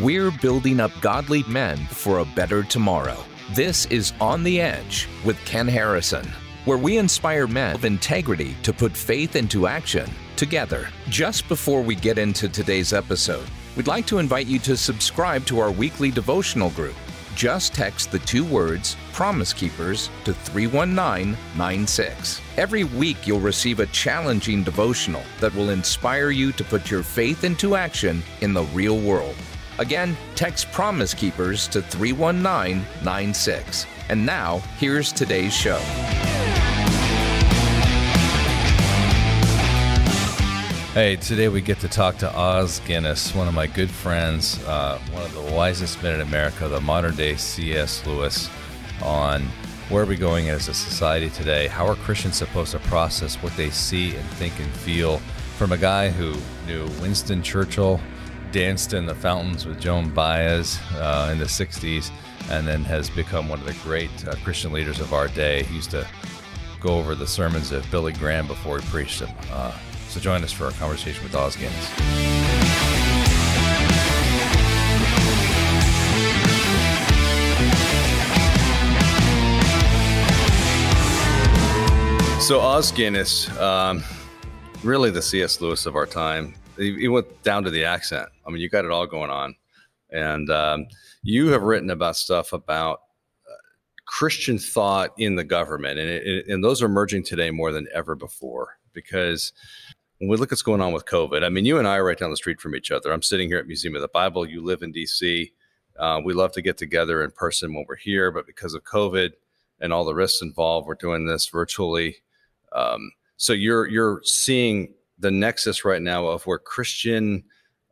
We're building up godly men for a better tomorrow. This is On the Edge with Ken Harrison, where we inspire men of integrity to put faith into action together. Just before we get into today's episode, we'd like to invite you to subscribe to our weekly devotional group. Just text the two words Promise Keepers to 31996. Every week, you'll receive a challenging devotional that will inspire you to put your faith into action in the real world. Again, text Promise Keepers to 31996. And now, here's today's show. Hey, today we get to talk to Os Guinness, one of my good friends, uh, one of the wisest men in America, the modern day C.S. Lewis, on where are we going as a society today? How are Christians supposed to process what they see and think and feel from a guy who knew Winston Churchill, danced in the fountains with Joan Baez uh, in the 60s, and then has become one of the great uh, Christian leaders of our day. He used to go over the sermons of Billy Graham before he preached them. Uh, so join us for our conversation with Guinness. So Os Guinness, um, really the C.S. Lewis of our time he went down to the accent. I mean, you got it all going on, and um, you have written about stuff about uh, Christian thought in the government, and it, and those are emerging today more than ever before because when we look at what's going on with COVID, I mean, you and I are right down the street from each other. I'm sitting here at Museum of the Bible. You live in D.C. Uh, we love to get together in person when we're here, but because of COVID and all the risks involved, we're doing this virtually. Um, so you're you're seeing the nexus right now of where Christian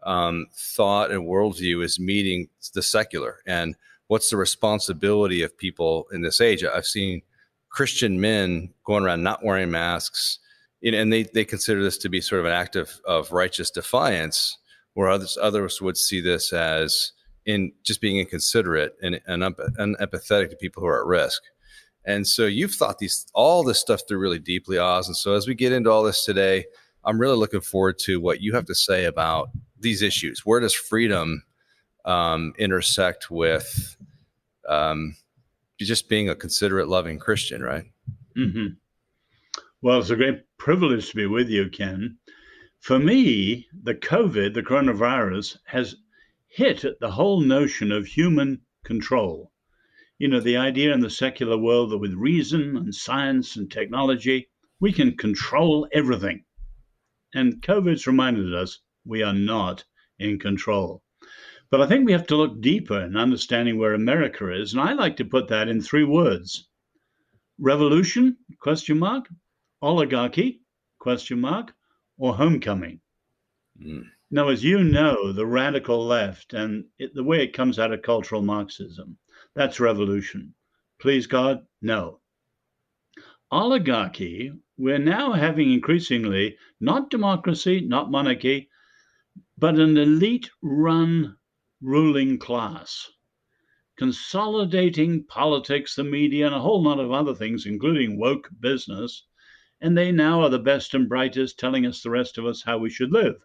um, thought and worldview is meeting the secular, and what's the responsibility of people in this age? I've seen Christian men going around not wearing masks, and they they consider this to be sort of an act of, of righteous defiance, where others others would see this as in just being inconsiderate and, and unempathetic to people who are at risk. And so you've thought these all this stuff through really deeply, Os. And so as we get into all this today, I'm really looking forward to what you have to say about these issues. Where does freedom um, intersect with um, just being a considerate, loving Christian, right? Mm-hmm. Well, it's a great privilege to be with you, Ken. For me, the COVID, the coronavirus, has hit at the whole notion of human control. You know, the idea in the secular world that with reason and science and technology, we can control everything. And COVID's reminded us we are not in control. But I think we have to look deeper in understanding where America is. And I like to put that in three words. Revolution, question mark, oligarchy, question mark, or homecoming. Mm. Now, as you know, the radical left and it, the way it comes out of cultural Marxism, that's revolution. Please God, no. Oligarchy we're now having increasingly not democracy, not monarchy, but an elite run ruling class, consolidating politics, the media, and a whole lot of other things, including woke business. And they now are the best and brightest, telling us, the rest of us, how we should live.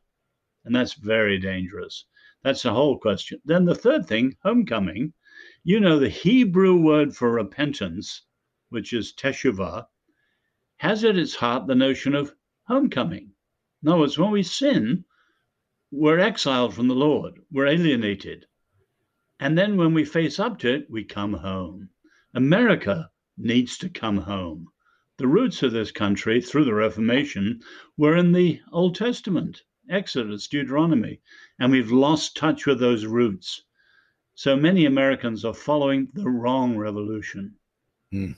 And that's very dangerous. That's the whole question. Then the third thing, homecoming. You know, the Hebrew word for repentance, which is teshuvah, has at its heart the notion of homecoming. In other words, when we sin, we're exiled from the Lord, we're alienated. And then when we face up to it, we come home. America needs to come home. The roots of this country through the Reformation were in the Old Testament, Exodus, Deuteronomy, and we've lost touch with those roots. So many Americans are following the wrong revolution. Hmm.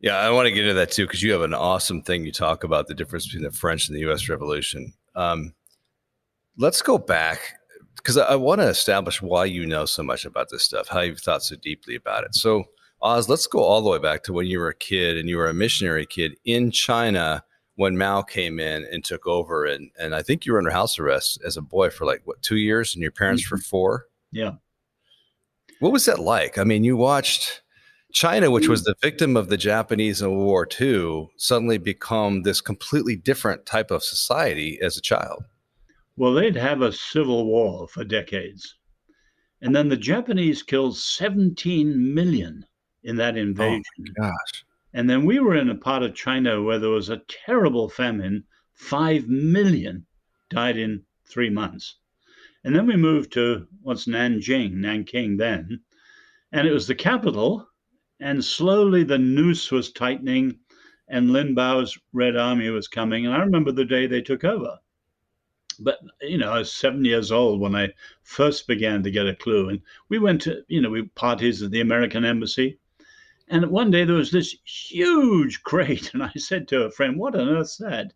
Yeah, I want to get into that too because you have an awesome thing you talk about the difference between the French and the U.S. Revolution. Um, let's go back because I, I want to establish why you know so much about this stuff, how you've thought so deeply about it. So, Os, let's go all the way back to when you were a kid and you were a missionary kid in China when Mao came in and took over, and and I think you were under house arrest as a boy for like what two years, and your parents mm-hmm. for four. Yeah. What was that like? I mean, you watched China, which was mm. the victim of the Japanese in World War II, suddenly become this completely different type of society as a child. Well, they'd have a civil war for decades. And then the Japanese killed 17 million in that invasion. Oh, gosh. And then we were in a part of China where there was a terrible famine. Five million died in three months. And then we moved to what's Nanjing, Nanking then. And it was the capital. And slowly the noose was tightening and Lin Biao's Red Army was coming. And I remember the day they took over but you know, I was seven years old when I first began to get a clue. And we went to, you know, we parties at the American embassy. And one day there was this huge crate, and I said to a friend, "What on earth's that?"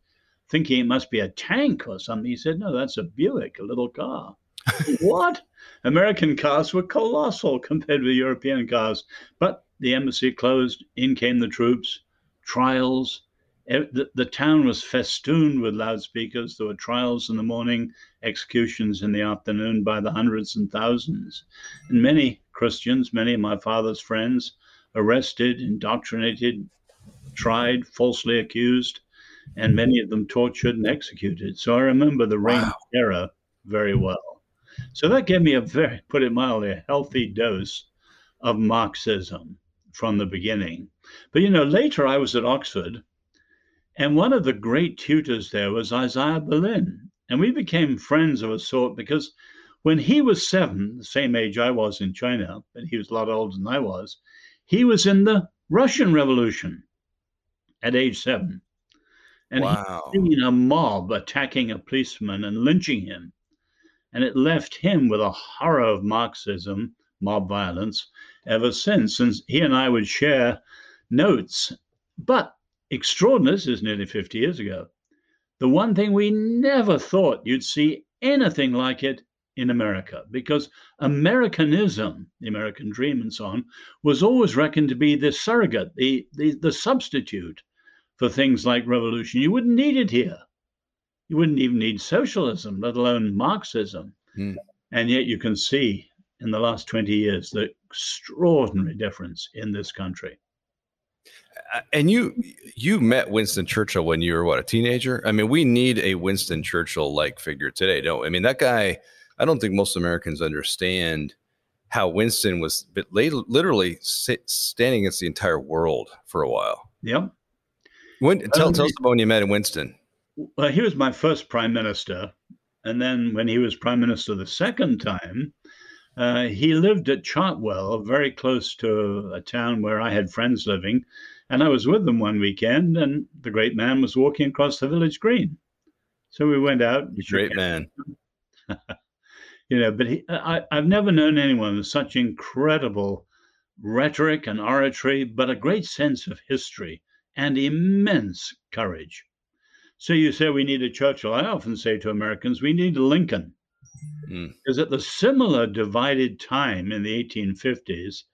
Thinking it must be a tank or something. He said, "No, that's a Buick, a little car." what? American cars were colossal compared with European cars. But the embassy closed. In came the troops. Trials, the, the town was festooned with loudspeakers. There were trials in the morning, executions in the afternoon by the hundreds and thousands. And many Christians, many of my father's friends, arrested, indoctrinated, tried, falsely accused, and many of them tortured and executed. So I remember the reign wow. of terror very well. So that gave me a very, put it mildly, a healthy dose of Marxism from the beginning. But you know, later I was at Oxford and one of the great tutors there was Isaiah Berlin. And we became friends of a sort because when he was seven, the same age I was in China, but he was a lot older than I was, he was in the Russian Revolution at age seven. And wow. he seen a mob attacking a policeman and lynching him. And it left him with a horror of Marxism, mob violence, ever since. And he and I would share notes. But extraordinary, this is nearly 50 years ago. The one thing we never thought you'd see anything like it in America, because Americanism, the American dream and so on, was always reckoned to be the surrogate, the, the, the substitute for things like revolution. You wouldn't need it here. You wouldn't even need socialism, let alone Marxism. Mm. And yet you can see in the last 20 years the extraordinary difference in this country and you you met Winston Churchill when you were what a teenager. I mean, we need a Winston Churchill like figure today, don't we? I mean, that guy. I don't think most Americans understand how Winston was literally standing against the entire world for a while. Yep. When tell, um, tell us about when you met Winston. Well, he was my first prime minister, and then when he was prime minister the second time, uh, he lived at Chartwell, very close to a town where I had friends living, and I was with them one weekend, and the great man was walking across the village green. So we went out. Great man. you know, but he, I, I've never known anyone with such incredible rhetoric and oratory, but a great sense of history and immense courage. So you say we need a Churchill. I often say to Americans, we need a Lincoln. Mm. Because at the similar divided time in the 1850s,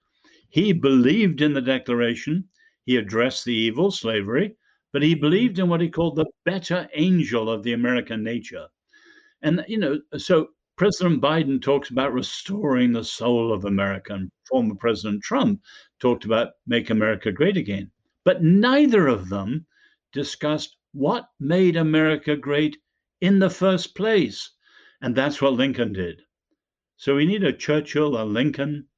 he believed in the Declaration. He addressed the evil, slavery, but he believed in what he called the better angel of the American nature. And, you know, so President Biden talks about restoring the soul of America, and former President Trump talked about make America great again. But neither of them discussed what made America great in the first place. And that's what Lincoln did. So we need a Churchill, a Lincoln.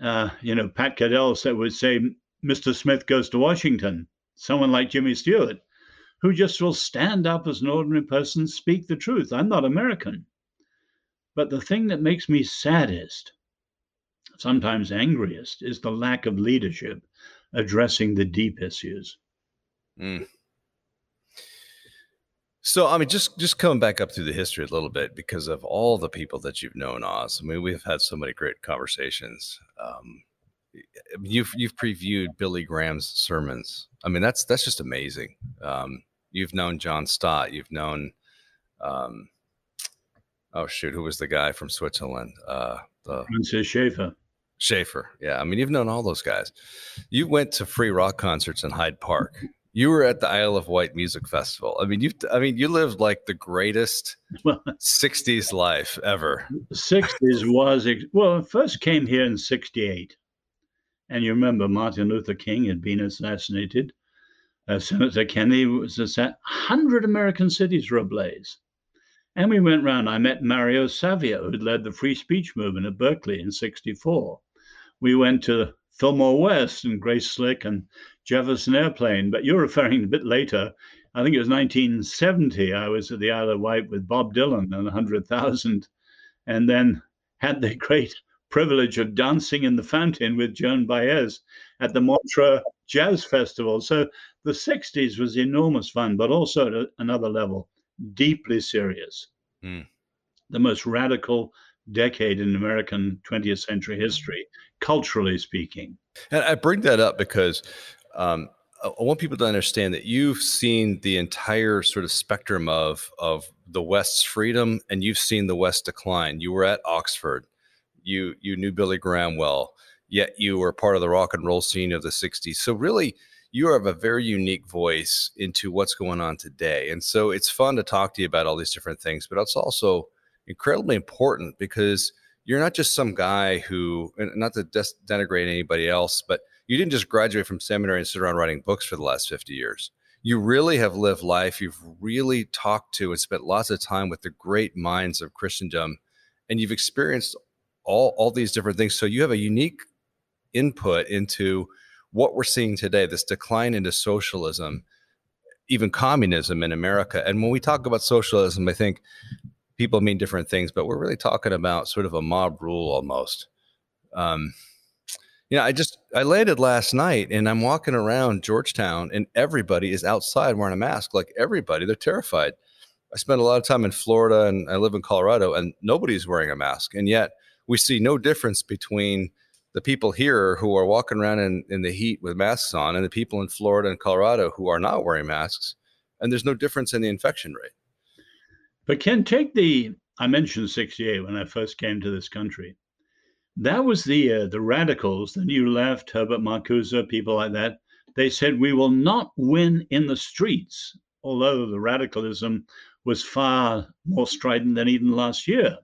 Uh, you know, Pat Caddell said would say Mr. Smith goes to Washington, someone like Jimmy Stewart, who just will stand up as an ordinary person, speak the truth. I'm not American. But the thing that makes me saddest, sometimes angriest, is the lack of leadership addressing the deep issues. Mm. So, I mean, just just coming back up through the history a little bit because of all the people that you've known, Os. I mean, we've had so many great conversations. Um, you've you've previewed Billy Graham's sermons. I mean, that's that's just amazing. Um, you've known John Stott. You've known, um, oh shoot, who was the guy from Switzerland? Uh, the Francis Schaeffer. Schaeffer. Yeah, I mean, you've known all those guys. You went to free rock concerts in Hyde Park. You were at the Isle of Wight Music Festival. I mean, you I mean, you lived like the greatest 60s life ever. 60s was well, first came here in 68 and you remember Martin Luther King had been assassinated. Uh, Senator Kennedy was assassinated. 100 American cities were ablaze. And we went round. I met Mario Savio, who led the free speech movement at Berkeley in 64. We went to Fillmore West and Grace Slick and Jefferson Airplane. But you're referring a bit later. I think it was 1970. I was at the Isle of Wight with Bob Dylan and 100,000, and then had the great privilege of dancing in the fountain with Joan Baez at the Montreux Jazz Festival. So the 60s was enormous fun, but also at another level, deeply serious. Mm. The most radical decade in American 20th century history, culturally speaking. And I bring that up because um, I want people to understand that you've seen the entire sort of spectrum of of the West's freedom, and you've seen the West decline. You were at Oxford, you you knew Billy Graham well, yet you were part of the rock and roll scene of the '60s. So really, you have a very unique voice into what's going on today, and so it's fun to talk to you about all these different things. But it's also incredibly important because you're not just some guy who, not to denigrate anybody else, but you didn't just graduate from seminary and sit around writing books for the last 50 years. You really have lived life. You've really talked to and spent lots of time with the great minds of Christendom, and you've experienced all, all these different things. So you have a unique input into what we're seeing today this decline into socialism, even communism in America. And when we talk about socialism, I think people mean different things, but we're really talking about sort of a mob rule almost. Um, you know, I just I landed last night and I'm walking around Georgetown and everybody is outside wearing a mask. Like everybody, they're terrified. I spent a lot of time in Florida and I live in Colorado and nobody's wearing a mask. And yet we see no difference between the people here who are walking around in, in the heat with masks on and the people in Florida and Colorado who are not wearing masks. And there's no difference in the infection rate. But Ken, take the I mentioned 68 when I first came to this country. That was the uh, the radicals, the New Left, Herbert Marcuse, people like that. They said we will not win in the streets, although the radicalism was far more strident than even last year.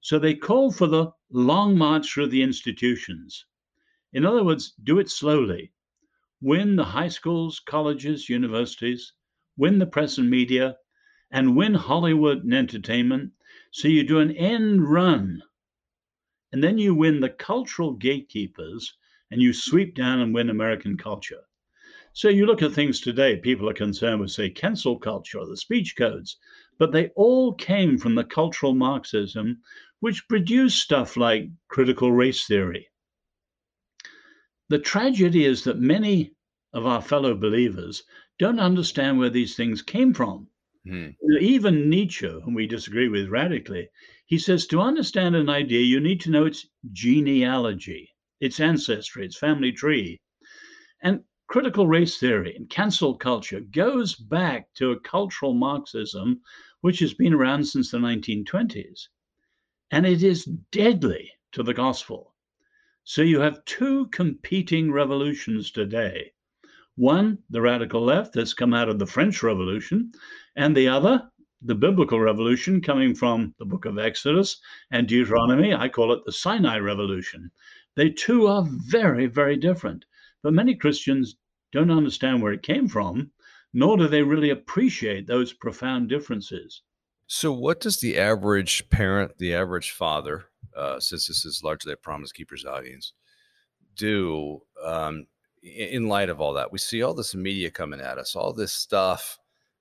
So they called for the long march through the institutions. In other words, do it slowly. Win the high schools, colleges, universities, win the press and media, and win Hollywood and entertainment. So you do an end run and then you win the cultural gatekeepers and you sweep down and win American culture. So you look at things today, people are concerned with, say, cancel culture or the speech codes, but they all came from the cultural Marxism, which produced stuff like critical race theory. The tragedy is that many of our fellow believers don't understand where these things came from. Hmm. Even Nietzsche, whom we disagree with radically, he says to understand an idea, you need to know its genealogy, its ancestry, its family tree. And critical race theory and cancel culture goes back to a cultural Marxism which has been around since the 1920s. And it is deadly to the gospel. So you have two competing revolutions today one, the radical left that's come out of the French Revolution, and the other, the biblical revolution coming from the book of Exodus and Deuteronomy. I call it the Sinai Revolution. They too are very, very different. But many Christians don't understand where it came from, nor do they really appreciate those profound differences. So, what does the average parent, the average father, uh, since this is largely a Promise Keepers audience, do um, in light of all that, we see all this media coming at us, all this stuff.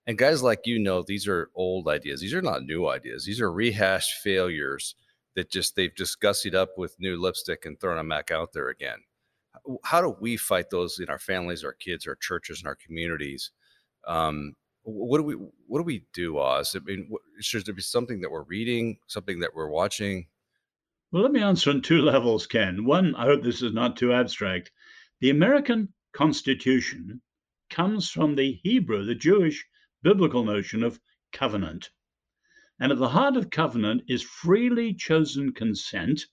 And guys like you know, these are old ideas. These are not new ideas. These are rehashed failures that just they've just gussied up with new lipstick and thrown them back out there again. How do we fight those in our families, our kids, our churches, and our communities? Um, what do we what do we do, Os? I mean, what, should there be something that we're reading, something that we're watching? Well, let me answer on two levels, Ken. One, I hope this is not too abstract. The American Constitution comes from the Hebrew, the Jewish biblical notion of covenant. And at the heart of covenant is freely chosen consent.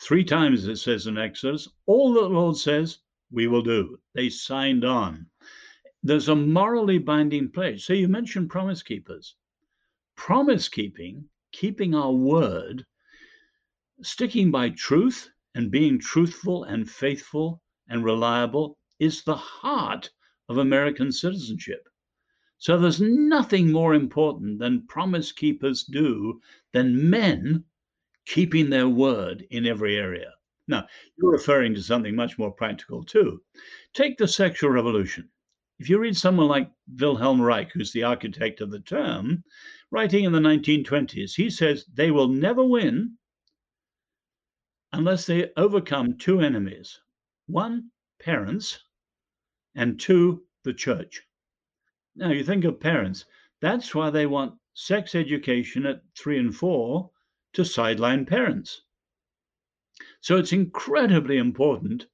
Three times it says in Exodus, all that the Lord says, we will do. They signed on. There's a morally binding pledge. So you mentioned promise keepers. Promise keeping, keeping our word, sticking by truth and being truthful and faithful and reliable is the heart of American citizenship. So there's nothing more important than promise keepers do than men keeping their word in every area. Now, you're referring to something much more practical too. Take the sexual revolution. If you read someone like Wilhelm Reich, who's the architect of the term, writing in the 1920s, he says they will never win unless they overcome two enemies one, parents, and two, the church. Now, you think of parents, that's why they want sex education at three and four to sideline parents. So it's incredibly important,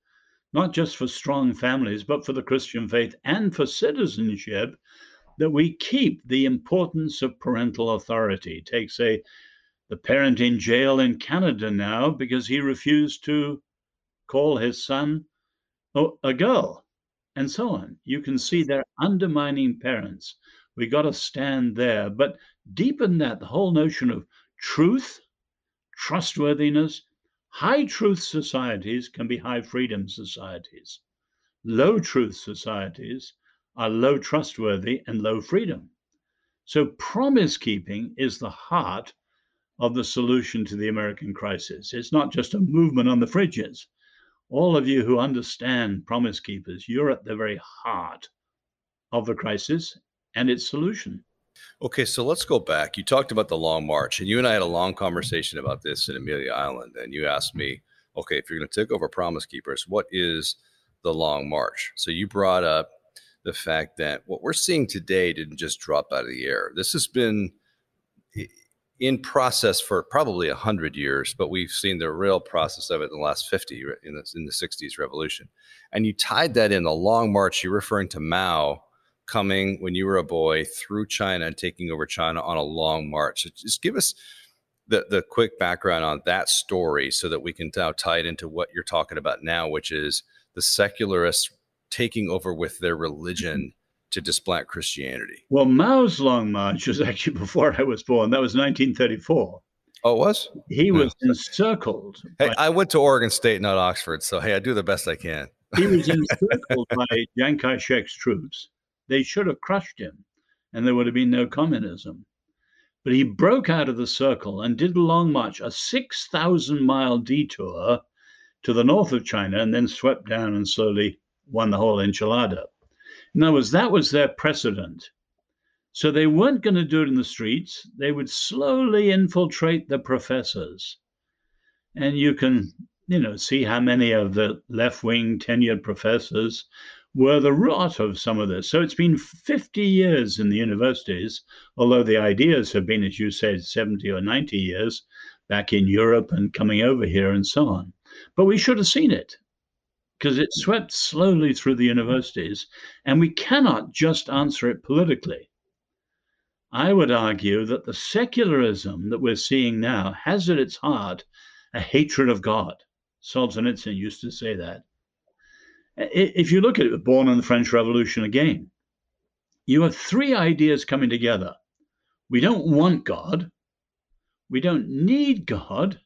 not just for strong families, but for the Christian faith and for citizenship, that we keep the importance of parental authority. Take, say, the parent in jail in Canada now because he refused to call his son oh, a girl and so on. You can see they're undermining parents. We got to stand there. But deep in that, the whole notion of truth, trustworthiness, high truth societies can be high freedom societies. Low truth societies are low trustworthy and low freedom. So promise keeping is the heart of the solution to the American crisis. It's not just a movement on the fridges all of you who understand Promise Keepers, you're at the very heart of the crisis and its solution. Okay, so let's go back. You talked about the long march, and you and I had a long conversation about this in Amelia Island. And you asked me, okay, if you're going to take over Promise Keepers, what is the long march? So you brought up the fact that what we're seeing today didn't just drop out of the air. This has been in process for probably 100 years, but we've seen the real process of it in the last 50 in the, in the 60s revolution. And you tied that in the long march, you're referring to Mao coming when you were a boy through China and taking over China on a long march. So just give us the, the quick background on that story so that we can now tie it into what you're talking about now, which is the secularists taking over with their religion to displace Christianity? Well, Mao's Long March was actually before I was born. That was 1934. Oh, it was? He was encircled. Hey, by, I went to Oregon State, not Oxford. So, hey, I do the best I can. he was encircled by Chiang Kai shek's troops. They should have crushed him, and there would have been no communism. But he broke out of the circle and did a long march, a 6,000 mile detour to the north of China, and then swept down and slowly won the whole enchilada. In other words, that was their precedent. So they weren't going to do it in the streets. They would slowly infiltrate the professors. And you can, you know, see how many of the left wing tenured professors were the rot of some of this. So it's been 50 years in the universities, although the ideas have been, as you said, 70 or 90 years back in Europe and coming over here and so on. But we should have seen it because it swept slowly through the universities, and we cannot just answer it politically. I would argue that the secularism that we're seeing now has at its heart a hatred of God. Solzhenitsyn used to say that. If you look at it, born in the French Revolution again, you have three ideas coming together. We don't want God, we don't need God,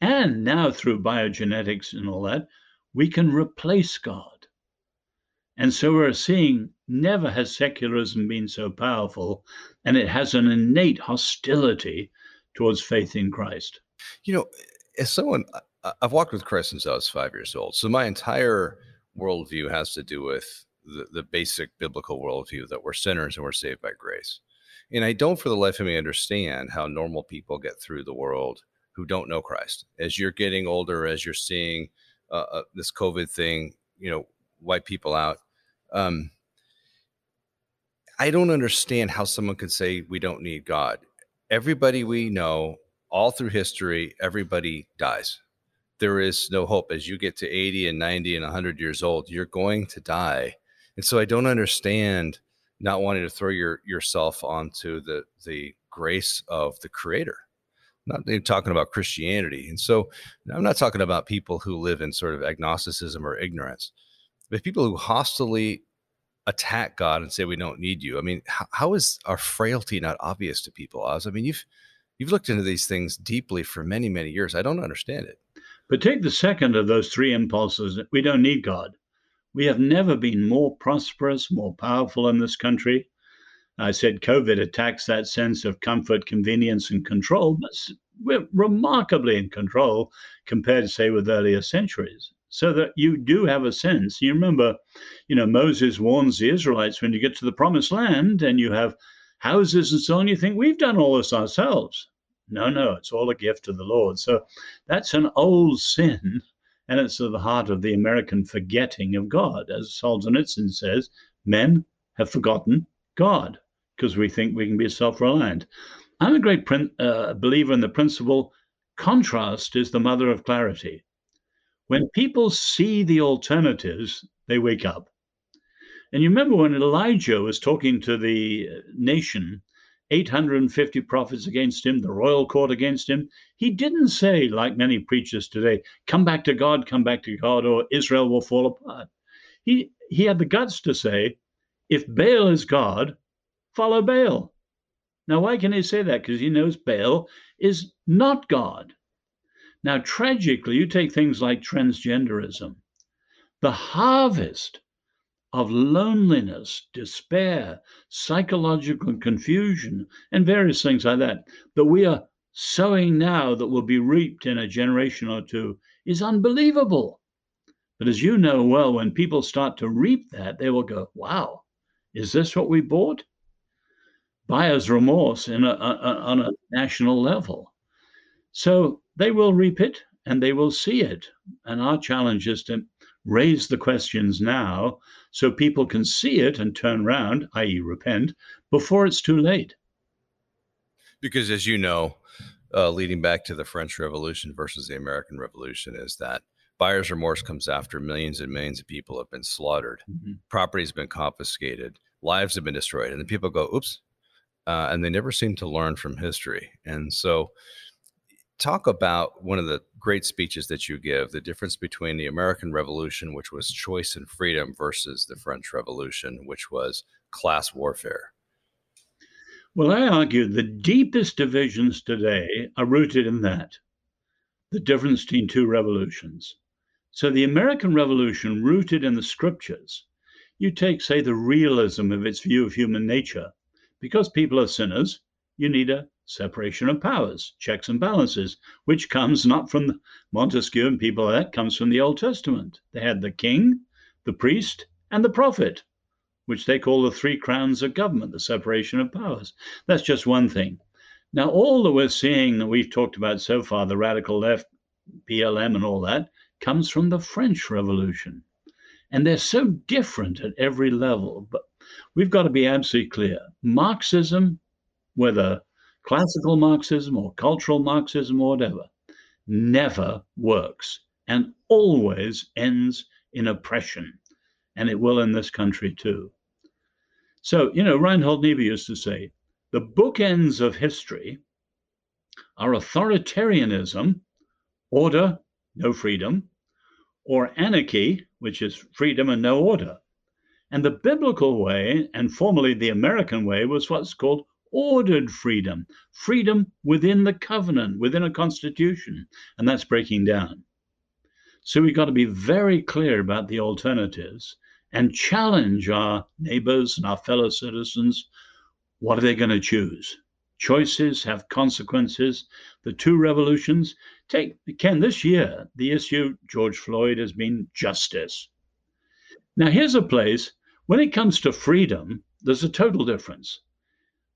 and now through biogenetics and all that, we can replace God. And so we're seeing never has secularism been so powerful, and it has an innate hostility towards faith in Christ. You know, as someone, I've walked with Christ since I was five years old. So my entire worldview has to do with the, the basic biblical worldview that we're sinners and we're saved by grace. And I don't for the life of me understand how normal people get through the world who don't know Christ. As you're getting older, as you're seeing uh, uh, this COVID thing, you know, wipe people out. Um, I don't understand how someone could say we don't need God. Everybody we know, all through history, everybody dies. There is no hope. As you get to 80 and 90 and 100 years old, you're going to die. And so I don't understand not wanting to throw your yourself onto the the grace of the creator not talking about Christianity. And so I'm not talking about people who live in sort of agnosticism or ignorance, but people who hostilely attack God and say we don't need you. I mean, how, how is our frailty not obvious to people? Os? I mean, you've you've looked into these things deeply for many many years. I don't understand it. But take the second of those three impulses. We don't need God. We have never been more prosperous, more powerful in this country. I said COVID attacks that sense of comfort, convenience, and control, but we're remarkably in control compared to, say, with earlier centuries. So that you do have a sense. You remember, you know, Moses warns the Israelites when you get to the promised land and you have houses and so on, you think we've done all this ourselves. No, no, it's all a gift of the Lord. So that's an old sin, and it's at the heart of the American forgetting of God. As Solzhenitsyn says, men have forgotten God because we think we can be self reliant. I'm a great prin- uh, believer in the principle contrast is the mother of clarity. When people see the alternatives, they wake up. And you remember when Elijah was talking to the uh, nation, 850 prophets against him, the royal court against him. He didn't say, like many preachers today, come back to God, come back to God, or Israel will fall apart. He, he had the guts to say, if Baal is God, follow Baal. Now, why can he say that? Because he knows Baal is not God. Now, tragically, you take things like transgenderism, the harvest of loneliness, despair, psychological confusion, and various things like that, that we are sowing now that will be reaped in a generation or two is unbelievable. But as you know well, when people start to reap that, they will go, wow, is this what we bought? Buyer's remorse in a, a, on a national level. So they will reap it and they will see it. And our challenge is to raise the questions now so people can see it and turn around, i.e., repent, before it's too late. Because as you know, uh, leading back to the French Revolution versus the American Revolution, is that buyer's remorse comes after millions and millions of people have been slaughtered, mm-hmm. property's been confiscated, lives have been destroyed, and then people go, "Oops, uh, and they never seem to learn from history. And so, talk about one of the great speeches that you give the difference between the American Revolution, which was choice and freedom, versus the French Revolution, which was class warfare. Well, I argue the deepest divisions today are rooted in that the difference between two revolutions. So, the American Revolution, rooted in the scriptures, you take, say, the realism of its view of human nature because people are sinners, you need a separation of powers, checks and balances, which comes not from Montesquieu and people like that, comes from the Old Testament. They had the king, the priest, and the prophet, which they call the three crowns of government, the separation of powers. That's just one thing. Now, all that we're seeing that we've talked about so far, the radical left, BLM, and all that, comes from the French Revolution. And they're so different at every level. But we've got to be absolutely clear. Marxism, whether classical Marxism or cultural Marxism or whatever, never works and always ends in oppression. And it will in this country too. So, you know, Reinhold Niebuhr used to say the bookends of history are authoritarianism, order, no freedom, or anarchy, which is freedom and no order. And the biblical way, and formerly the American way, was what's called ordered freedom, freedom within the covenant, within a constitution. And that's breaking down. So we've got to be very clear about the alternatives and challenge our neighbors and our fellow citizens. What are they going to choose? Choices have consequences. The two revolutions take, Ken, this year, the issue, George Floyd, has been justice. Now, here's a place, when it comes to freedom, there's a total difference.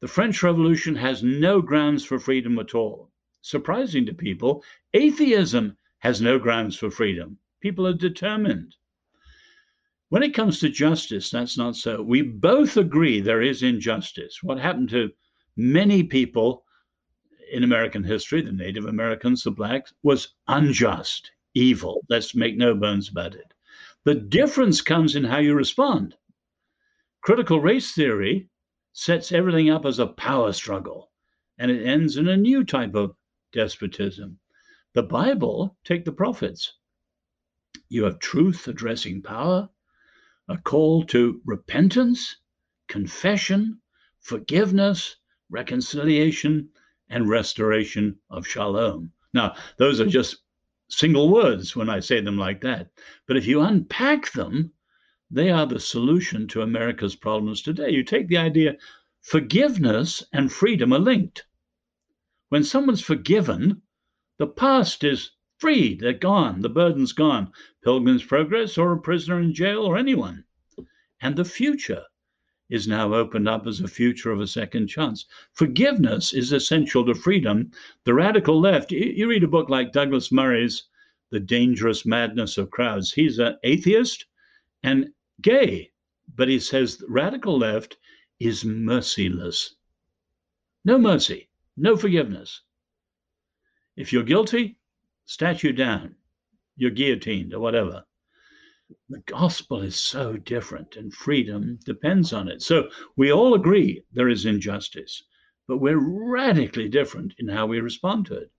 The French Revolution has no grounds for freedom at all. Surprising to people, atheism has no grounds for freedom. People are determined. When it comes to justice, that's not so. We both agree there is injustice. What happened to many people in American history, the Native Americans, the blacks, was unjust, evil. Let's make no bones about it. The difference comes in how you respond. Critical race theory sets everything up as a power struggle, and it ends in a new type of despotism. The Bible, take the prophets. You have truth addressing power, a call to repentance, confession, forgiveness, reconciliation, and restoration of shalom. Now, those are hmm. just single words when I say them like that. But if you unpack them, they are the solution to America's problems today. You take the idea Forgiveness and freedom are linked. When someone's forgiven, the past is free, they're gone, the burden's gone. Pilgrim's Progress or a prisoner in jail or anyone. And the future is now opened up as a future of a second chance. Forgiveness is essential to freedom. The radical left, you read a book like Douglas Murray's The Dangerous Madness of Crowds. He's an atheist and gay, but he says the radical left is merciless. No mercy, no forgiveness. If you're guilty, statue down, you're guillotined or whatever the gospel is so different and freedom depends on it. So we all agree there is injustice, but we're radically different in how we respond to it.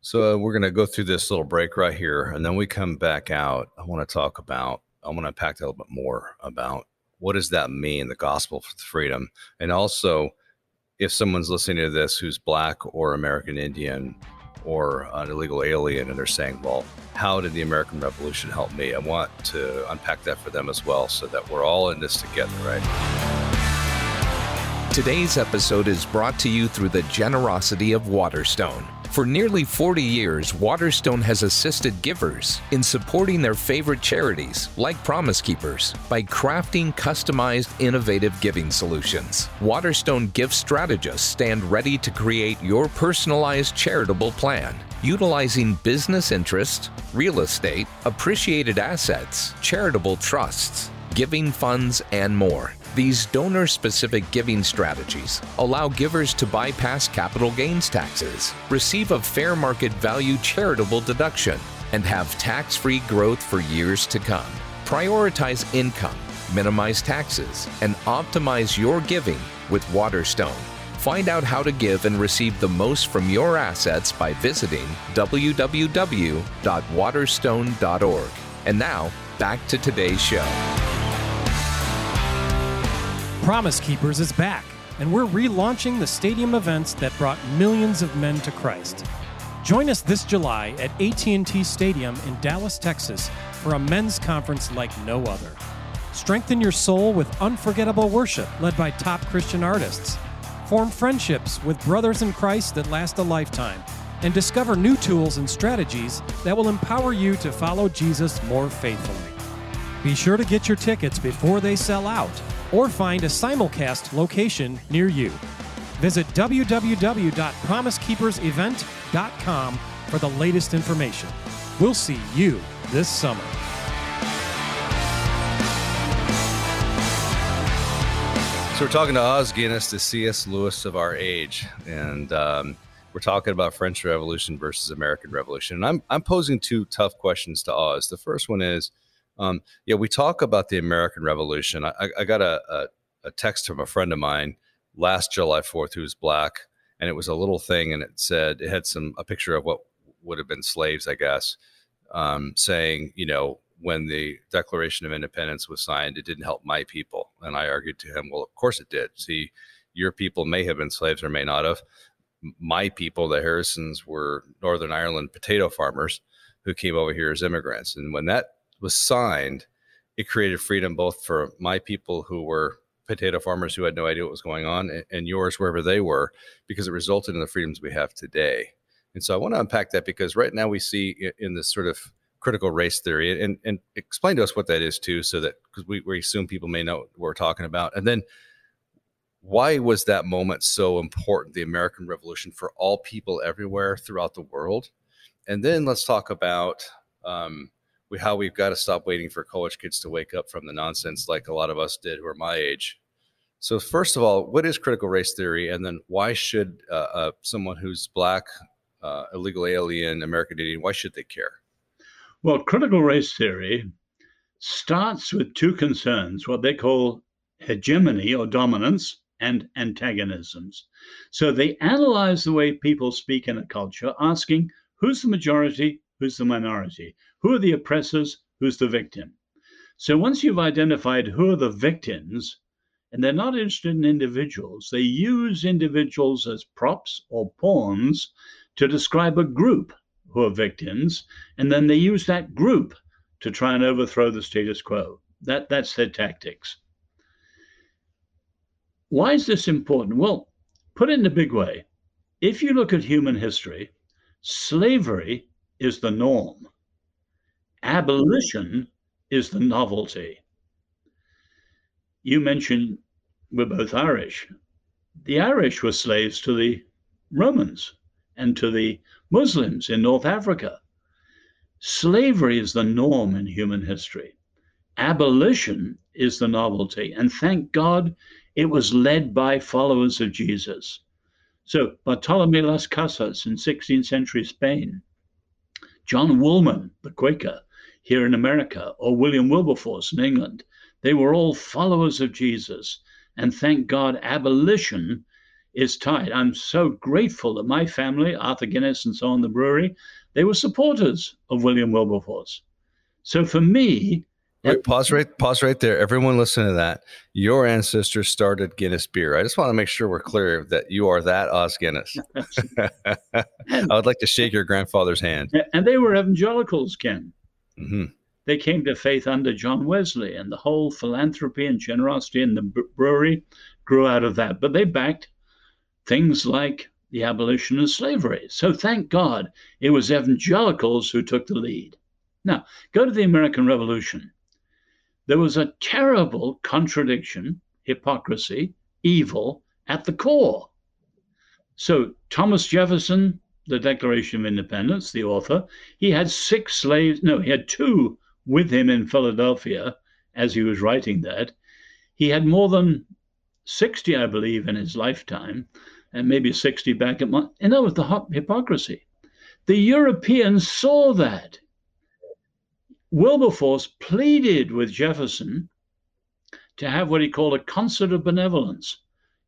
So uh, we're going to go through this little break right here, and then we come back out. I want to talk about, I want to unpack a little bit more about what does that mean, the gospel for freedom, and also if someone's listening to this who's black or American Indian or an illegal alien and they're saying, well, how did the American Revolution help me? I want to unpack that for them as well so that we're all in this together, right? Today's episode is brought to you through the generosity of Waterstone. For nearly 40 years, Waterstone has assisted givers in supporting their favorite charities, like Promise Keepers, by crafting customized, innovative giving solutions. Waterstone gift strategists stand ready to create your personalized charitable plan utilizing business interests, real estate, appreciated assets, charitable trusts, giving funds, and more. These donor specific giving strategies allow givers to bypass capital gains taxes, receive a fair market value charitable deduction, and have tax free growth for years to come. Prioritize income, minimize taxes, and optimize your giving with Waterstone. Find out how to give and receive the most from your assets by visiting www.waterstone.org. And now, back to today's show. Promise Keepers is back, and we're relaunching the stadium events that brought millions of men to Christ. Join us this July at AT&T Stadium in Dallas, Texas for a men's conference like no other. Strengthen your soul with unforgettable worship led by top Christian artists. Form friendships with brothers in Christ that last a lifetime and discover new tools and strategies that will empower you to follow Jesus more faithfully. Be sure to get your tickets before they sell out or find a simulcast location near you. Visit www.promisekeepersevent.com for the latest information. We'll see you this summer. So we're talking to Os Guinness, the C.S. Lewis of our age, and um, we're talking about French Revolution versus American Revolution. And I'm I'm posing two tough questions to Os. The first one is um, yeah, we talk about the American Revolution. I, I got a, a, a, text from a friend of mine last July 4th who's black, and it was a little thing, and it said it had some a picture of what would have been slaves, I guess, um, saying, you know, when the Declaration of Independence was signed, it didn't help my people. And I argued to him, well, of course it did. See, your people may have been slaves or may not have. My people, the Harrisons, were Northern Ireland potato farmers who came over here as immigrants. And when that was signed, it created freedom both for my people who were potato farmers who had no idea what was going on and, yours wherever they were, because it resulted in the freedoms we have today. And so I want to unpack that because right now we see in this sort of critical race theory and, and explain to us what that is too, so that because we, we assume people may know what we're talking about. And then why was that moment so important, the American Revolution for all people everywhere throughout the world? And then let's talk about um, we, how we've got to stop waiting for college kids to wake up from the nonsense like a lot of us did who are my age. So, first of all, what is critical race theory? And then why should uh, uh, someone who's black, uh, illegal alien, American Indian, why should they care? Well, critical race theory starts with two concerns what they call hegemony or dominance and antagonisms. So they analyze the way people speak in a culture, asking who's the majority, who's the minority, who are the oppressors? Who's the victim? So once you've identified who are the victims, and they're not interested in individuals, they use individuals as props or pawns to describe a group who are victims, and then they use that group to try and overthrow the status quo. That, that's their tactics. why is this important? Well, put it in a big way. If you look at human history, slavery is the norm, abolition is the novelty. You mentioned we're both Irish. The Irish were slaves to the Romans and to the Muslims in North Africa. Slavery is the norm in human history. Abolition is the novelty. And thank God it was led by followers of Jesus. So, Bartolome Las Casas in 16th century Spain, John Woolman, the Quaker, here in America, or William Wilberforce in England, they were all followers of Jesus. And thank God, abolition is tied. I'm so grateful that my family, Arthur Guinness and so on, the brewery, they were supporters of William Wilberforce. So for me, Wait, pause right, pause right there. Everyone listen to that. Your ancestors started Guinness beer. I just want to make sure we're clear that you are that Os Guinness. I would like to shake your grandfather's hand. And they were evangelicals, Ken. Mm-hmm. They came to faith under John Wesley, and the whole philanthropy and generosity in the brewery grew out of that. But they backed things like the abolition of slavery. So thank God it was evangelicals who took the lead. Now, go to the American Revolution. There was a terrible contradiction, hypocrisy, evil at the core. So, Thomas Jefferson, the Declaration of Independence, the author, he had six slaves, no, he had two with him in Philadelphia as he was writing that. He had more than 60, I believe, in his lifetime, and maybe 60 back at my. And that was the hypocrisy. The Europeans saw that. Wilberforce pleaded with Jefferson to have what he called a concert of benevolence.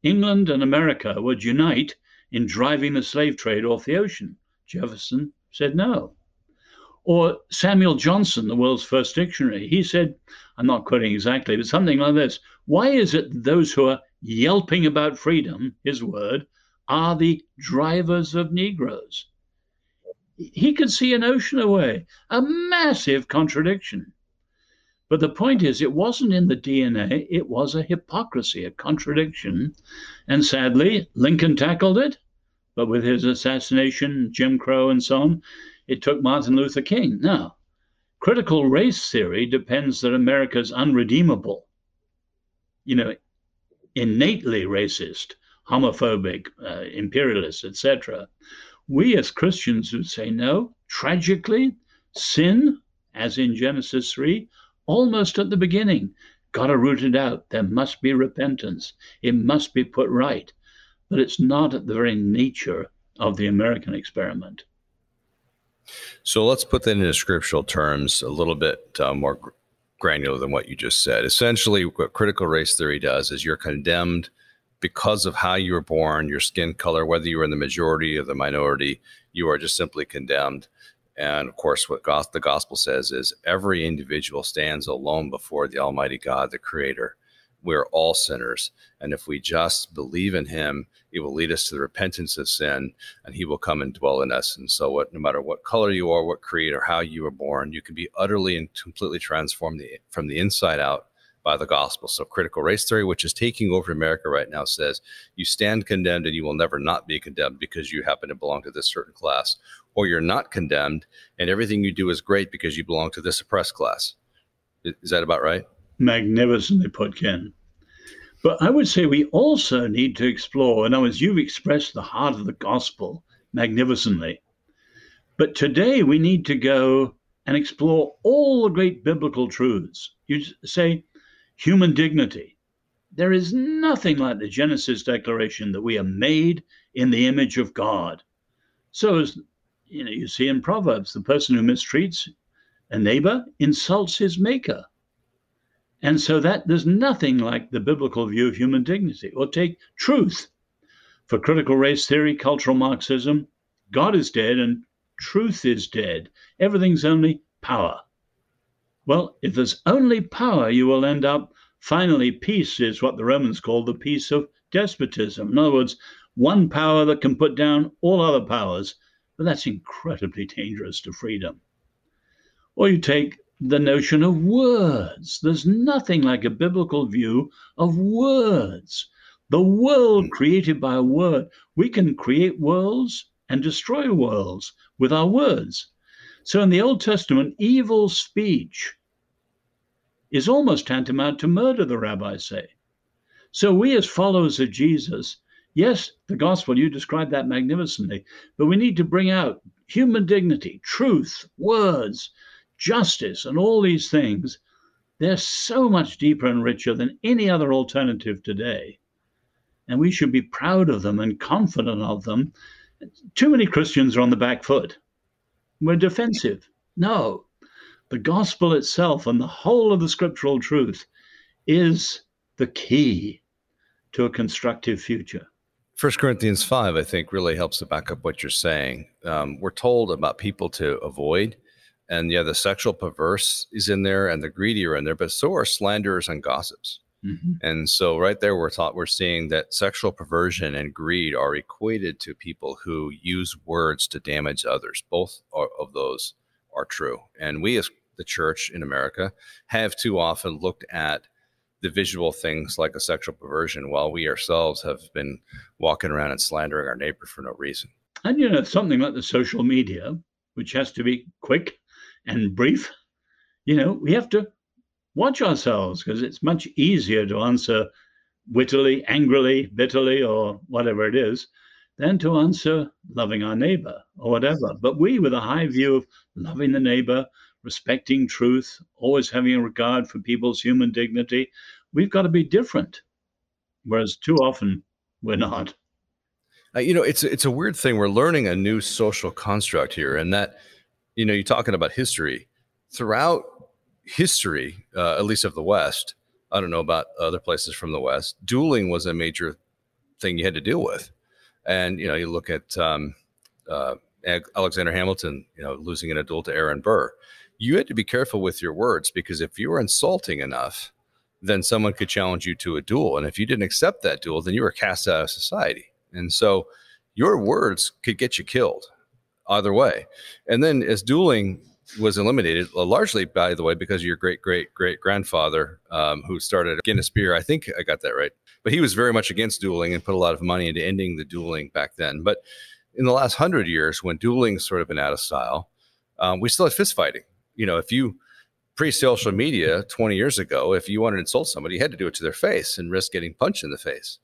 England and America would unite in driving the slave trade off the ocean. Jefferson said no. Or Samuel Johnson, the world's first dictionary, he said, I'm not quoting exactly, but something like this Why is it those who are yelping about freedom, his word, are the drivers of Negroes? He could see an ocean away, a massive contradiction. But the point is, it wasn't in the DNA, it was a hypocrisy, a contradiction. And sadly, Lincoln tackled it, but with his assassination, Jim Crow, and so on, it took Martin Luther King. Now, critical race theory depends that America's unredeemable, you know, innately racist, homophobic, uh, imperialist, etc we as Christians would say, no, tragically, sin, as in Genesis 3, almost at the beginning, got to root it out. There must be repentance, it must be put right. But it's not at the very nature of the American experiment. So let's put that into scriptural terms a little bit uh, more granular than what you just said. Essentially, what critical race theory does is you're condemned because of how you were born, your skin color, whether you were in the majority or the minority, you are just simply condemned. And of course, what the gospel says is every individual stands alone before the Almighty God, the Creator. We're all sinners. And if we just believe in Him, He will lead us to the repentance of sin and He will come and dwell in us. And so, what, no matter what color you are, what creed, or how you were born, you can be utterly and completely transformed the, from the inside out by the gospel. So critical race theory, which is taking over America right now, says you stand condemned and you will never not be condemned because you happen to belong to this certain class, or you're not condemned and everything you do is great because you belong to this oppressed class. Is that about right? Magnificently put, Ken. But I would say we also need to explore, and as you've expressed the heart of the gospel magnificently. But today we need to go and explore all the great biblical truths. You say, human dignity. There is nothing like the Genesis declaration that we are made in the image of God. So, as you know, you see in Proverbs, the person who mistreats a neighbor insults his maker. And so that there's nothing like the biblical view of human dignity. Or take truth. For critical race theory, cultural Marxism, God is dead and truth is dead. Everything's only power. Well, if there's only power, you will end up finally, peace is what the Romans called the peace of despotism. In other words, one power that can put down all other powers, but that's incredibly dangerous to freedom. Or you take the notion of words. There's nothing like a biblical view of words. The world hmm. created by a word. We can create worlds and destroy worlds with our words. So in the Old Testament, evil speech is almost tantamount to murder, the rabbis say. So we, as followers of Jesus, yes, the gospel, you described that magnificently, but we need to bring out human dignity, truth, words, justice, and all these things. They're so much deeper and richer than any other alternative today. And we should be proud of them and confident of them. Too many Christians are on the back foot. We're defensive. No, the gospel itself and the whole of the scriptural truth is the key to a constructive future. First Corinthians 5, I think, really helps to back up what you're saying. Um, we're told about people to avoid, and yeah, the sexual perverse is in there and the greedy are in there, but so are slanderers and gossips. Mm-hmm. And so, right there, we're taught we're seeing that sexual perversion and greed are equated to people who use words to damage others. Both are, of those are true. And we, as the church in America, have too often looked at the visual things like a sexual perversion while we ourselves have been walking around and slandering our neighbor for no reason. And you know, something like the social media, which has to be quick and brief, you know, we have to watch ourselves because it's much easier to answer wittily, angrily, bitterly, or whatever it is, than to answer loving our neighbor or whatever. But we, with a high view of loving the neighbor, respecting truth, always having a regard for people's human dignity, we've got to be different. Whereas too often we're not. Uh, you know, it's it's a weird thing. We're learning a new social construct here, and that, you know, you're talking about history. Throughout history, uh, at least of the West. I don't know about other places from the West. Dueling was a major thing you had to deal with, and you know you look at um, uh, Alexander Hamilton, you know, losing in a duel to Aaron Burr. You had to be careful with your words because if you were insulting enough, then someone could challenge you to a duel, and if you didn't accept that duel, then you were cast out of society. And so your words could get you killed either way. And then as dueling was eliminated uh, largely, by the way, because your great great great grandfather um, who started Guinness beer. I think I got that right. But he was very much against dueling and put a lot of money into ending the dueling back then. But in the last hundred years, when dueling sort of been out of style, um, we still had fist fighting. You know, if you pre-social media 20 years ago, if you wanted to insult somebody, you had to do it to their face and risk getting punched in the face.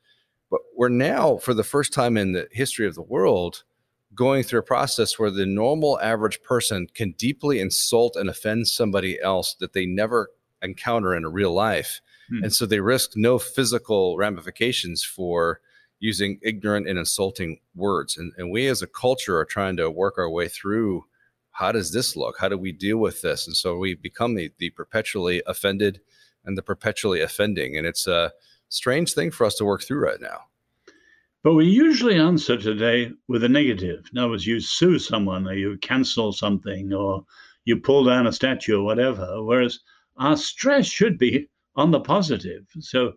But we're now, for the first time in the history of the world, going through a process where the normal average person can deeply insult and offend somebody else that they never encounter in a real life. Hmm. And so they risk no physical ramifications for using ignorant and insulting words. And, and we as a culture are trying to work our way through how does this look? How do we deal with this? And so we become the, the perpetually offended and the perpetually offending. And it's a strange thing for us to work through right now. But we usually answer today with a negative. In other words, you sue someone or you cancel something or you pull down a statue or whatever. Whereas our stress should be on the positive. So,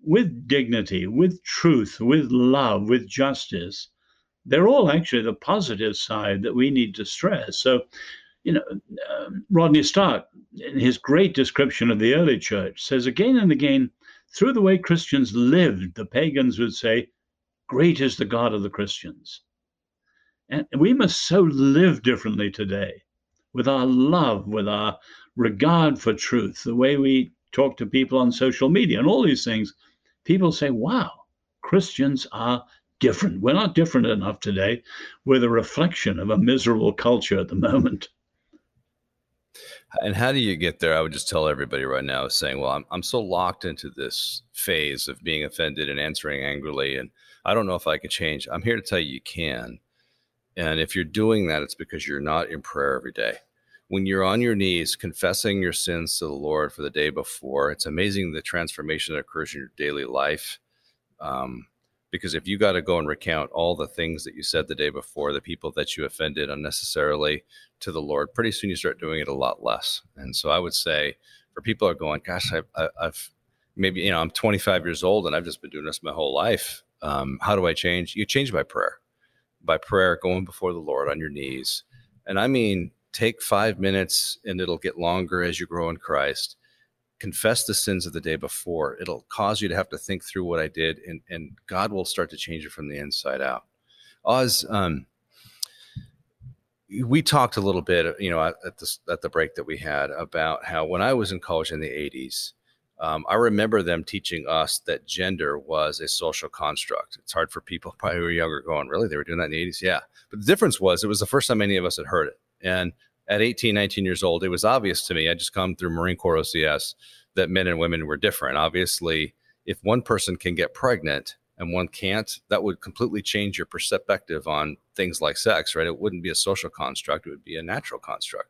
with dignity, with truth, with love, with justice, they're all actually the positive side that we need to stress. So, you know, um, Rodney Stark, in his great description of the early church, says again and again, through the way Christians lived, the pagans would say, Great is the God of the Christians. And we must so live differently today with our love, with our regard for truth, the way we talk to people on social media and all these things. People say, wow, Christians are different. We're not different enough today. We're the reflection of a miserable culture at the moment. And how do you get there? I would just tell everybody right now saying, well, I'm, I'm so locked into this phase of being offended and answering angrily and I don't know if I can change. I'm here to tell you you can. And if you're doing that, it's because you're not in prayer every day. When you're on your knees confessing your sins to the Lord for the day before, it's amazing the transformation that occurs in your daily life. Um, because if you got to go and recount all the things that you said the day before, the people that you offended unnecessarily to the Lord, pretty soon you start doing it a lot less. And so I would say for people are going, gosh, I, I, I've maybe, you know, I'm 25 years old and I've just been doing this my whole life um, how do I change? You change by prayer, by prayer, going before the Lord on your knees. And I mean, take five minutes and it'll get longer as you grow in Christ. confess the sins of the day before. It'll cause you to have to think through what I did, and, and God will start to change it from the inside out. Os, um, we talked a little bit, you know, at, at the at the break that we had about how when I was in college in the '80s, um, I remember them teaching us that gender was a social construct. It's hard for people probably who were younger going, really? They were doing that in the 80s? Yeah. But the difference was it was the first time any of us had heard it. And at 18, 19 years old, it was obvious to me. I just come through Marine Corps OCS that men and women were different. Obviously, if one person can get pregnant and one can't, that would completely change your perspective on things like sex, right? It wouldn't be a social construct, it would be a natural construct.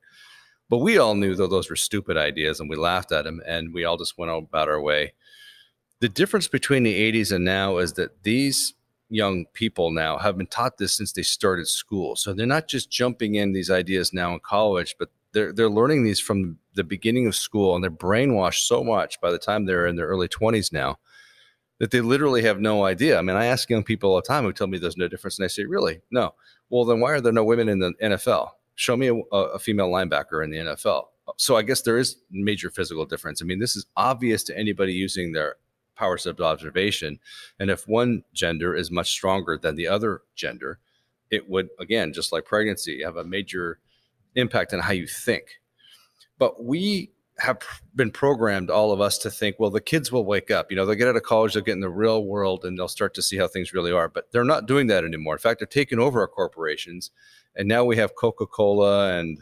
But we all knew that those were stupid ideas and we laughed at them and we all just went about our way. The difference between the 80s and now is that these young people now have been taught this since they started school. So they're not just jumping in these ideas now in college, but they're they're learning these from the beginning of school and they're brainwashed so much by the time they're in their early 20s now that they literally have no idea. I mean, I ask young people all the time who tell me there's no difference and I say, "Really? No." Well, then why are there no women in the NFL? Show me a, a female linebacker in the NFL. So I guess there is major physical difference. I mean, this is obvious to anybody using their powers of observation. And if one gender is much stronger than the other gender, it would, again, just like pregnancy, have a major impact on how you think. But we have been programmed, all of us, to think, well, the kids will wake up. You know, they'll get out of college, they'll get in the real world, and they'll start to see how things really are. But they're not doing that anymore. In fact, they're taking over our corporations. And now we have Coca Cola and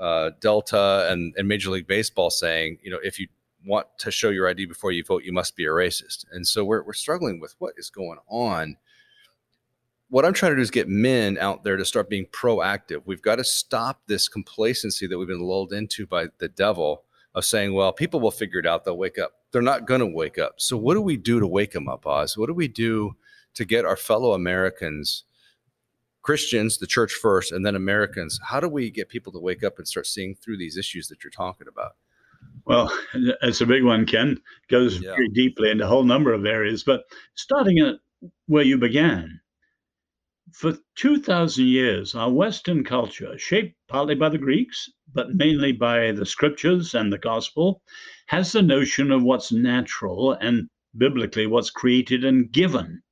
uh, Delta and, and Major League Baseball saying, you know, if you want to show your ID before you vote, you must be a racist. And so we're, we're struggling with what is going on. What I'm trying to do is get men out there to start being proactive. We've got to stop this complacency that we've been lulled into by the devil of saying, well, people will figure it out. They'll wake up. They're not going to wake up. So, what do we do to wake them up, Os? What do we do to get our fellow Americans, Christians, the church first, and then Americans? How do we get people to wake up and start seeing through these issues that you're talking about? Well, it's a big one, Ken. Goes yeah. very deeply into a whole number of areas. But starting at where you began, for 2,000 years, our Western culture, shaped partly by the Greeks, but mainly by the scriptures and the gospel, has the notion of what's natural and biblically what's created and given.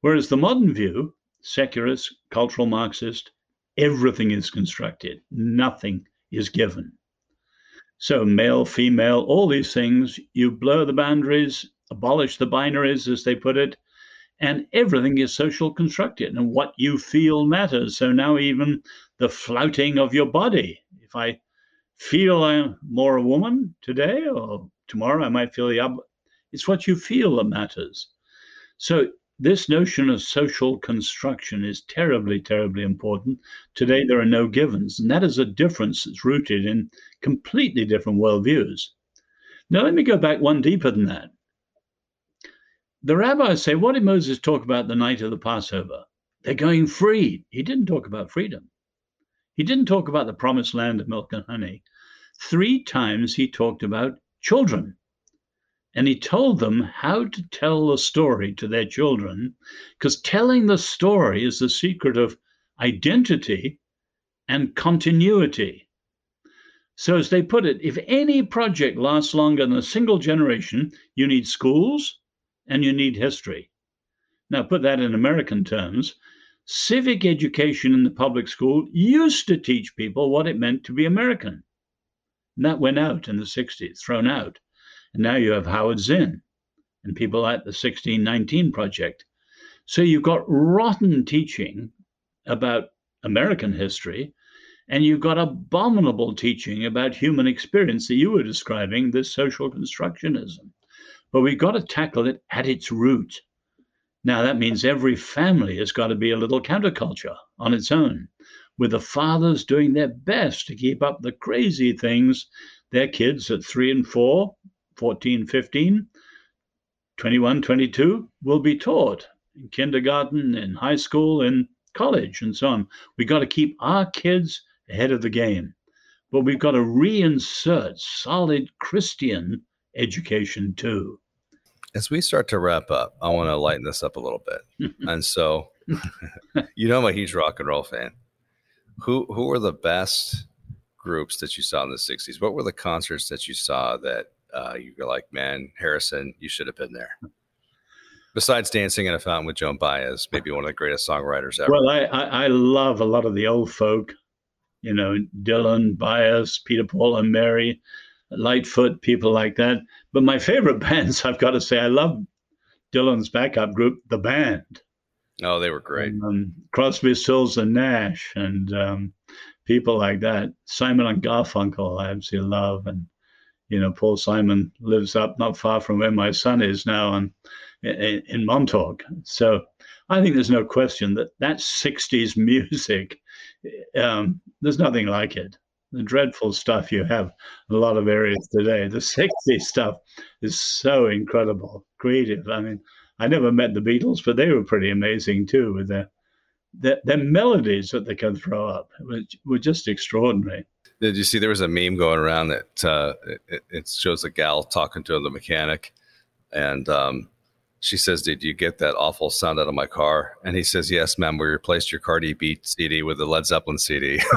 Whereas the modern view, secularist, cultural Marxist, everything is constructed, nothing is given. So, male, female, all these things, you blur the boundaries, abolish the binaries, as they put it, and everything is social constructed, and what you feel matters. So now, even the flouting of your body. If I feel I'm more a woman today, or tomorrow I might feel the other, it's what you feel that matters. So this notion of social construction is terribly, terribly important. Today, there are no givens, and that is a difference that's rooted in completely different worldviews. Now, let me go back one deeper than that. The rabbis say, What did Moses talk about the night of the Passover? They're going free. He didn't talk about freedom. He didn't talk about the promised land of milk and honey. Three times he talked about children and he told them how to tell the story to their children, because telling the story is the secret of identity and continuity. So, as they put it, if any project lasts longer than a single generation, you need schools and you need history. Now, put that in American terms. Civic education in the public school used to teach people what it meant to be American. And that went out in the 60s, thrown out. And now you have Howard Zinn and people like the 1619 Project. So you've got rotten teaching about American history, and you've got abominable teaching about human experience that you were describing, this social constructionism. But we've got to tackle it at its root. Now, that means every family has got to be a little counterculture on its own, with the fathers doing their best to keep up the crazy things their kids at three and four 14, 15, 21, 22 will be taught in kindergarten, in high school, in college, and so on. We've got to keep our kids ahead of the game, but we've got to reinsert solid Christian education too. As we start to wrap up, I want to lighten this up a little bit. and so, you know, I'm a huge rock and roll fan. Who who are the best groups that you saw in the 60s? What were the concerts that you saw that uh, you were like, man, Harrison, you should have been there? Besides dancing in a fountain with Joan Baez, maybe one of the greatest songwriters ever. Well, I, I, I love a lot of the old folk, you know, Dylan, Baez, Peter, Paul, and Mary, Lightfoot, people like that. But my favorite bands, I've got to say, I love Dylan's backup group, The Band. Oh, they were great. Um, Crosby, Stills, and Nash, and um, people like that. Simon and Garfunkel, I absolutely love, and you know, Paul Simon lives up not far from where my son is now, and in, in Montauk. So I think there's no question that that '60s music, um, there's nothing like it. The dreadful stuff you have in a lot of areas today. The '60s stuff is so incredible, creative. I mean, I never met the Beatles, but they were pretty amazing too with their their, their melodies that they can throw up which were just extraordinary. Did you see there was a meme going around that uh, it, it, shows a gal talking to the mechanic, and um, she says, "Did you get that awful sound out of my car?" And he says, "Yes, ma'am. We replaced your Cardi B CD with a Led Zeppelin CD."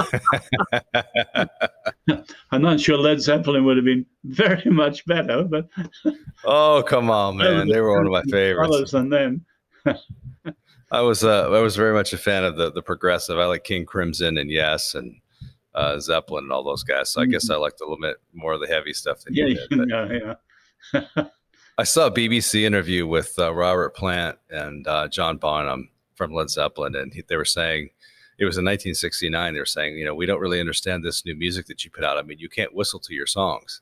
I'm not sure Led Zeppelin would have been very much better, but oh come on, man, they were one of my favorites. Than them. I was uh, I was very much a fan of the the progressive. I like King Crimson and Yes and uh, Zeppelin and all those guys. So I guess mm-hmm. I liked a little bit more of the heavy stuff than yeah, you did. Yeah, yeah. I saw a BBC interview with uh, Robert Plant and uh, John Bonham from Led Zeppelin, and he, they were saying it was in 1969. They were saying, you know, we don't really understand this new music that you put out. I mean, you can't whistle to your songs,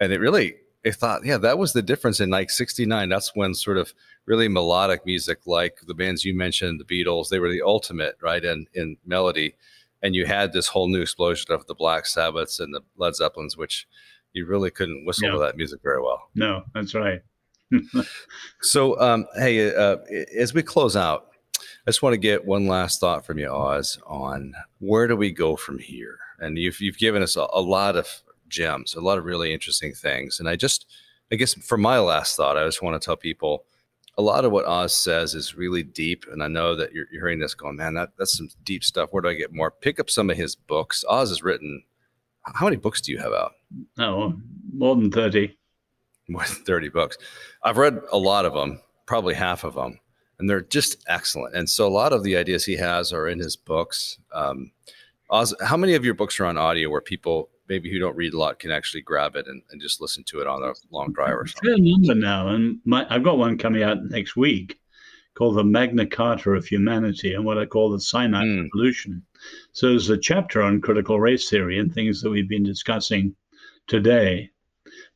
and it really. I thought, yeah, that was the difference in like '69. That's when sort of really melodic music, like the bands you mentioned, the Beatles, they were the ultimate, right, in in melody. And you had this whole new explosion of the Black Sabbaths and the Led Zeppelins, which you really couldn't whistle yeah. to that music very well. No, that's right. so, um, hey, uh, as we close out, I just want to get one last thought from you, Os, on where do we go from here? And you've you've given us a, a lot of gems, a lot of really interesting things. And I just, I guess, for my last thought, I just want to tell people a lot of what Os says is really deep. And I know that you're, you're hearing this going, man, that, that's some deep stuff. Where do I get more? Pick up some of his books. Os has written how many books do you have out? Oh, more than 30. More than 30 books. I've read a lot of them, probably half of them, and they're just excellent. And so a lot of the ideas he has are in his books. Um, how many of your books are on audio where people maybe who don't read a lot can actually grab it and, and just listen to it on a long drive or something? a number now, and my, I've got one coming out next week called the Magna Carta of Humanity and what I call the Sinai mm. Revolution. So there's a chapter on critical race theory and things that we've been discussing today.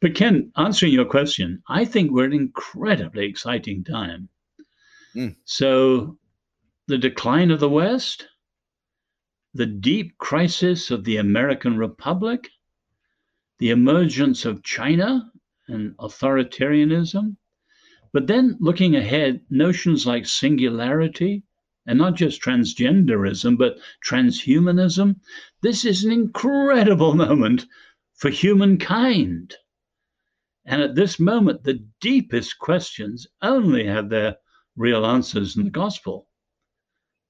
But Ken, answering your question, I think we're an incredibly exciting time. Mm. So the decline of the West, the deep crisis of the American Republic, the emergence of China and authoritarianism, but then looking ahead, notions like singularity, and not just transgenderism, but transhumanism, this is an incredible moment for humankind. And at this moment, the deepest questions only have their real answers in the gospel.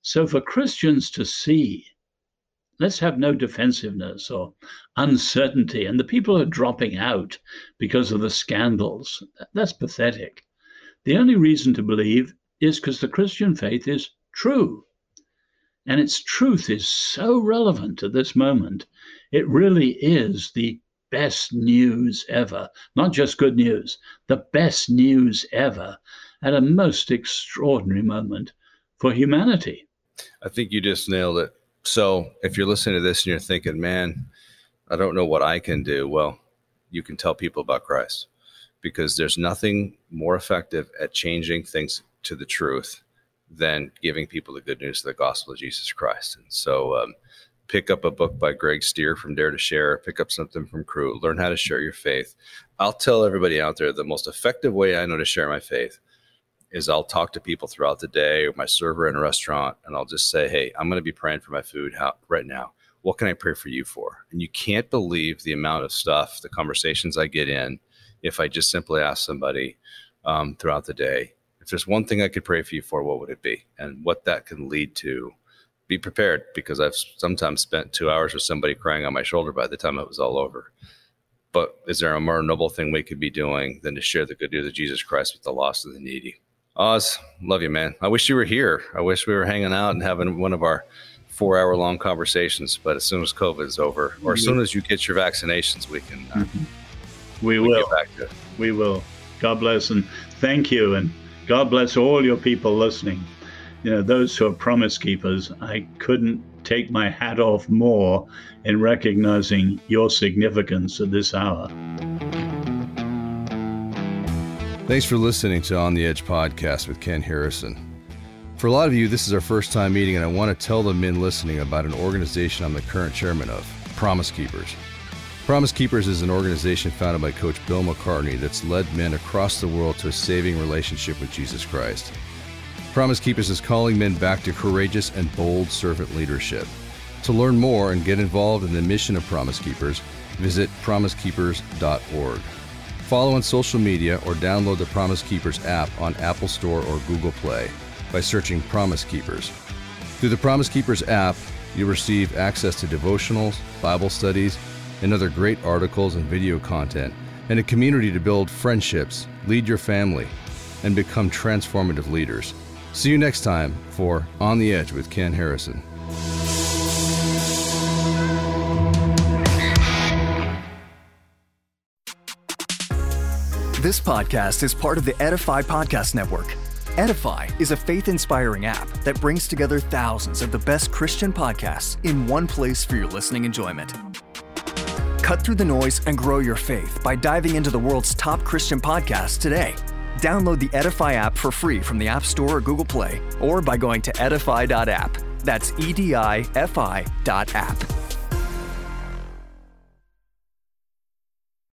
So for Christians to see, let's have no defensiveness or uncertainty, and the people are dropping out because of the scandals. That's pathetic. The only reason to believe is because the Christian faith is true. And its truth is so relevant at this moment. It really is the best news ever. Not just good news, the best news ever at a most extraordinary moment for humanity. I think you just nailed it. So if you're listening to this and you're thinking, man, I don't know what I can do, well, you can tell people about Christ because there's nothing more effective at changing things to the truth than giving people the good news of the gospel of Jesus Christ. And so, um, pick up a book by Greg Stier from Dare to Share, pick up something from Cru, learn how to share your faith. I'll tell everybody out there the most effective way I know to share my faith is I'll talk to people throughout the day or my server in a restaurant and I'll just say, Hey, I'm going to be praying for my food right now. What can I pray for you for? And you can't believe the amount of stuff, the conversations I get in if I just simply ask somebody um, throughout the day, if there's one thing I could pray for you for, what would it be? And what that can lead to be prepared because I've sometimes spent two hours with somebody crying on my shoulder by the time it was all over. But is there a more noble thing we could be doing than to share the good news of Jesus Christ with the lost and the needy? Os, love you, man. I wish you were here. I wish we were hanging out and having one of our four hour long conversations. But as soon as COVID is over, or as soon as you get your vaccinations, we can. Uh, mm-hmm. We, we will. We will. God bless and thank you, and God bless all your people listening. You know, those who are promise keepers, I couldn't take my hat off more in recognizing your significance at this hour. Thanks for listening to On the Edge podcast with Ken Harrison. For a lot of you, this is our first time meeting, and I want to tell the men listening about an organization I'm the current chairman of Promise Keepers. Promise Keepers is an organization founded by Coach Bill McCartney that's led men across the world to a saving relationship with Jesus Christ. Promise Keepers is calling men back to courageous and bold servant leadership. To learn more and get involved in the mission of Promise Keepers, visit promisekeepers.org. Follow on social media or download the Promise Keepers app on Apple Store or Google Play by searching Promise Keepers. Through the Promise Keepers app, you'll receive access to devotionals, Bible studies, and other great articles and video content, and a community to build friendships, lead your family, and become transformative leaders. See you next time for On the Edge with Ken Harrison. This podcast is part of the Edify Podcast Network. Edify is a faith inspiring app that brings together thousands of the best Christian podcasts in one place for your listening enjoyment. Cut through the noise and grow your faith by diving into the world's top Christian podcasts today. Download the Edify app for free from the App Store or Google Play, or by going to edify.app. That's E D I F I dot app.